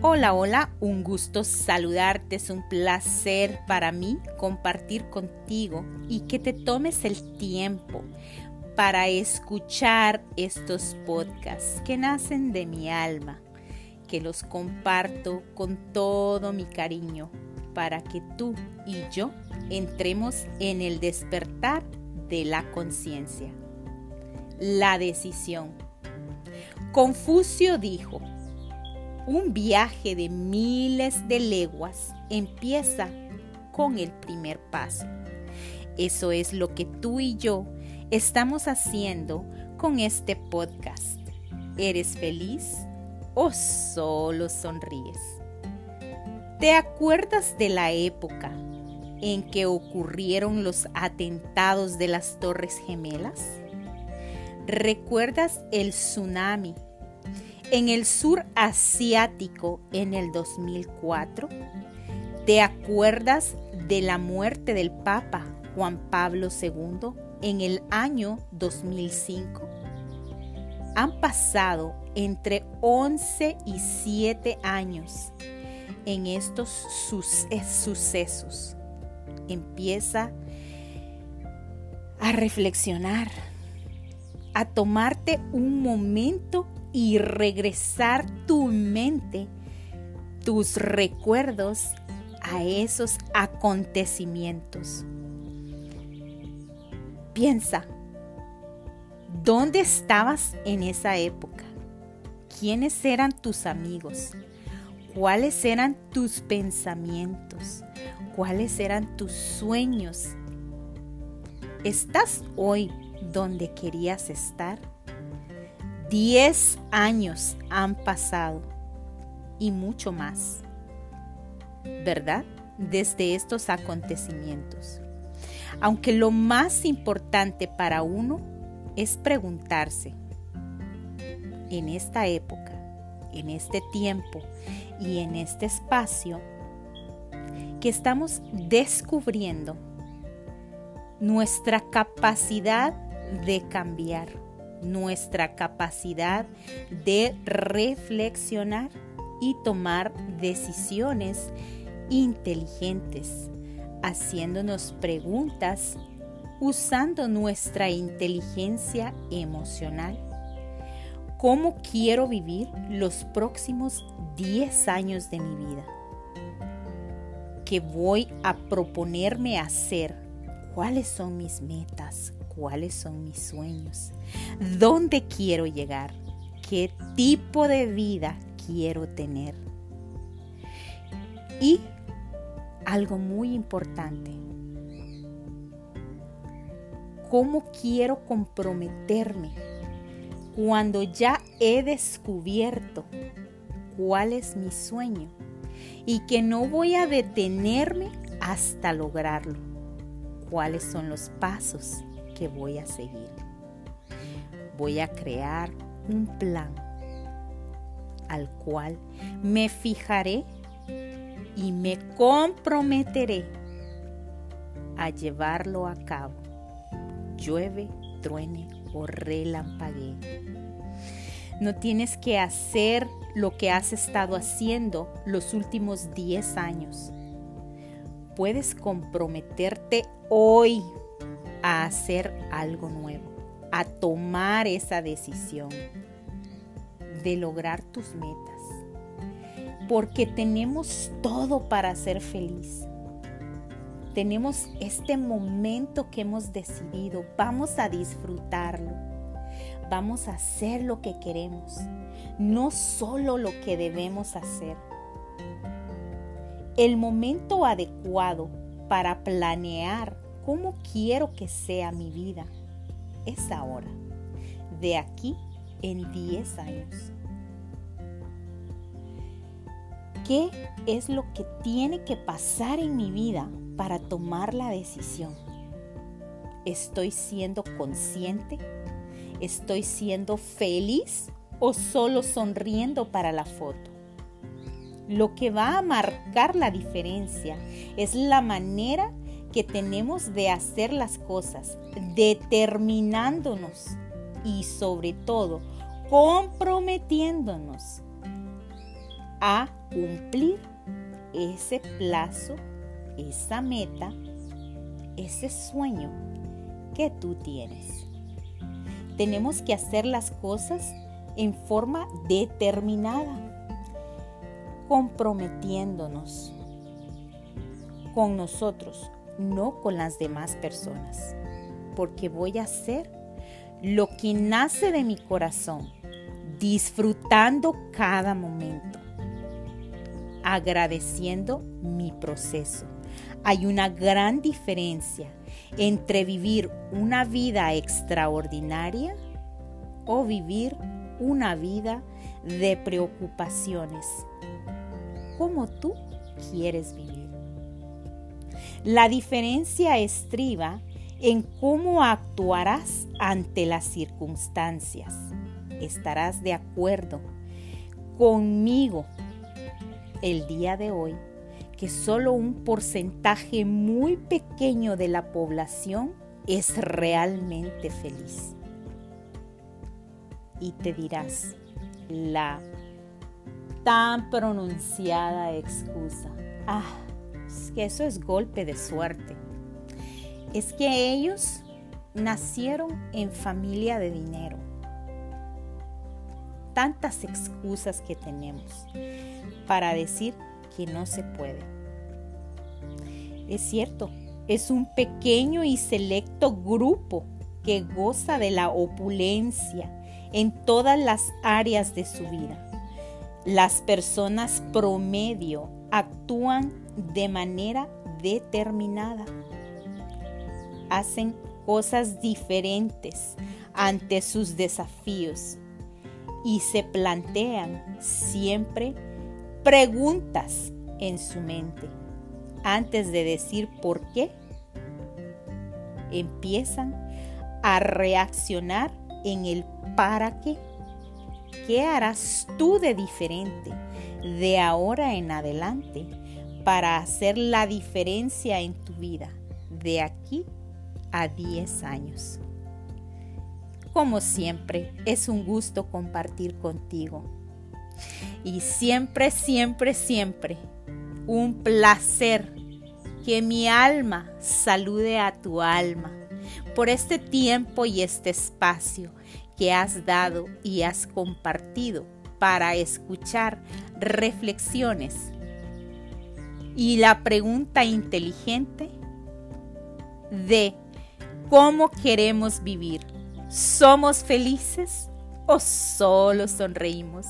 Hola, hola, un gusto saludarte, es un placer para mí compartir contigo y que te tomes el tiempo para escuchar estos podcasts que nacen de mi alma, que los comparto con todo mi cariño para que tú y yo entremos en el despertar de la conciencia. La decisión. Confucio dijo, un viaje de miles de leguas empieza con el primer paso. Eso es lo que tú y yo estamos haciendo con este podcast. ¿Eres feliz o solo sonríes? ¿Te acuerdas de la época en que ocurrieron los atentados de las Torres Gemelas? ¿Recuerdas el tsunami en el sur asiático en el 2004? ¿Te acuerdas de la muerte del Papa Juan Pablo II en el año 2005? Han pasado entre 11 y 7 años en estos sucesos. Empieza a reflexionar, a tomarte un momento y regresar tu mente, tus recuerdos a esos acontecimientos. Piensa, ¿dónde estabas en esa época? ¿Quiénes eran tus amigos? ¿Cuáles eran tus pensamientos? ¿Cuáles eran tus sueños? ¿Estás hoy donde querías estar? Diez años han pasado y mucho más, ¿verdad? Desde estos acontecimientos. Aunque lo más importante para uno es preguntarse, en esta época, en este tiempo y en este espacio, que estamos descubriendo nuestra capacidad de cambiar nuestra capacidad de reflexionar y tomar decisiones inteligentes, haciéndonos preguntas usando nuestra inteligencia emocional. ¿Cómo quiero vivir los próximos 10 años de mi vida? ¿Qué voy a proponerme hacer? ¿Cuáles son mis metas? Cuáles son mis sueños, dónde quiero llegar, qué tipo de vida quiero tener. Y algo muy importante, cómo quiero comprometerme cuando ya he descubierto cuál es mi sueño y que no voy a detenerme hasta lograrlo. ¿Cuáles son los pasos que voy a seguir. Voy a crear un plan al cual me fijaré y me comprometeré a llevarlo a cabo. Llueve, truene o relampaguee. No tienes que hacer lo que has estado haciendo los últimos 10 años. Puedes comprometerte hoy a hacer algo nuevo, a tomar esa decisión de lograr tus metas. Porque tenemos todo para ser feliz. Tenemos este momento que hemos decidido. Vamos a disfrutarlo. Vamos a hacer lo que queremos, no solo lo que debemos hacer. El momento adecuado para planear cómo quiero que sea mi vida es ahora, de aquí en 10 años. ¿Qué es lo que tiene que pasar en mi vida para tomar la decisión? ¿Estoy siendo consciente? ¿Estoy siendo feliz o solo sonriendo para la foto? Lo que va a marcar la diferencia es la manera que tenemos de hacer las cosas determinándonos y sobre todo comprometiéndonos a cumplir ese plazo, esa meta, ese sueño que tú tienes. Tenemos que hacer las cosas en forma determinada, comprometiéndonos con nosotros, no con las demás personas, porque voy a hacer lo que nace de mi corazón, disfrutando cada momento, agradeciendo mi proceso. Hay una gran diferencia entre vivir una vida extraordinaria o vivir una vida de preocupaciones, como tú quieres vivir. La diferencia estriba en cómo actuarás ante las circunstancias. Estarás de acuerdo conmigo el día de hoy que solo un porcentaje muy pequeño de la población es realmente feliz. Y te dirás la tan pronunciada excusa. Ah, que eso es golpe de suerte es que ellos nacieron en familia de dinero. Tantas excusas que tenemos para decir que no se puede. Es cierto, es un pequeño y selecto grupo que goza de la opulencia en todas las áreas de su vida. Las personas promedio actúan de manera determinada hacen cosas diferentes ante sus desafíos y se plantean siempre preguntas en su mente. Antes de decir por qué, empiezan a reaccionar en el para qué. ¿Qué harás tú de diferente de ahora en adelante para hacer la diferencia en tu vida de aquí a 10 años. Como siempre, es un gusto compartir contigo. Y siempre, siempre, siempre, un placer que mi alma salude a tu alma por este tiempo y este espacio que has dado y has compartido para escuchar reflexiones. Y la pregunta inteligente de cómo queremos vivir. ¿Somos felices o solo sonreímos?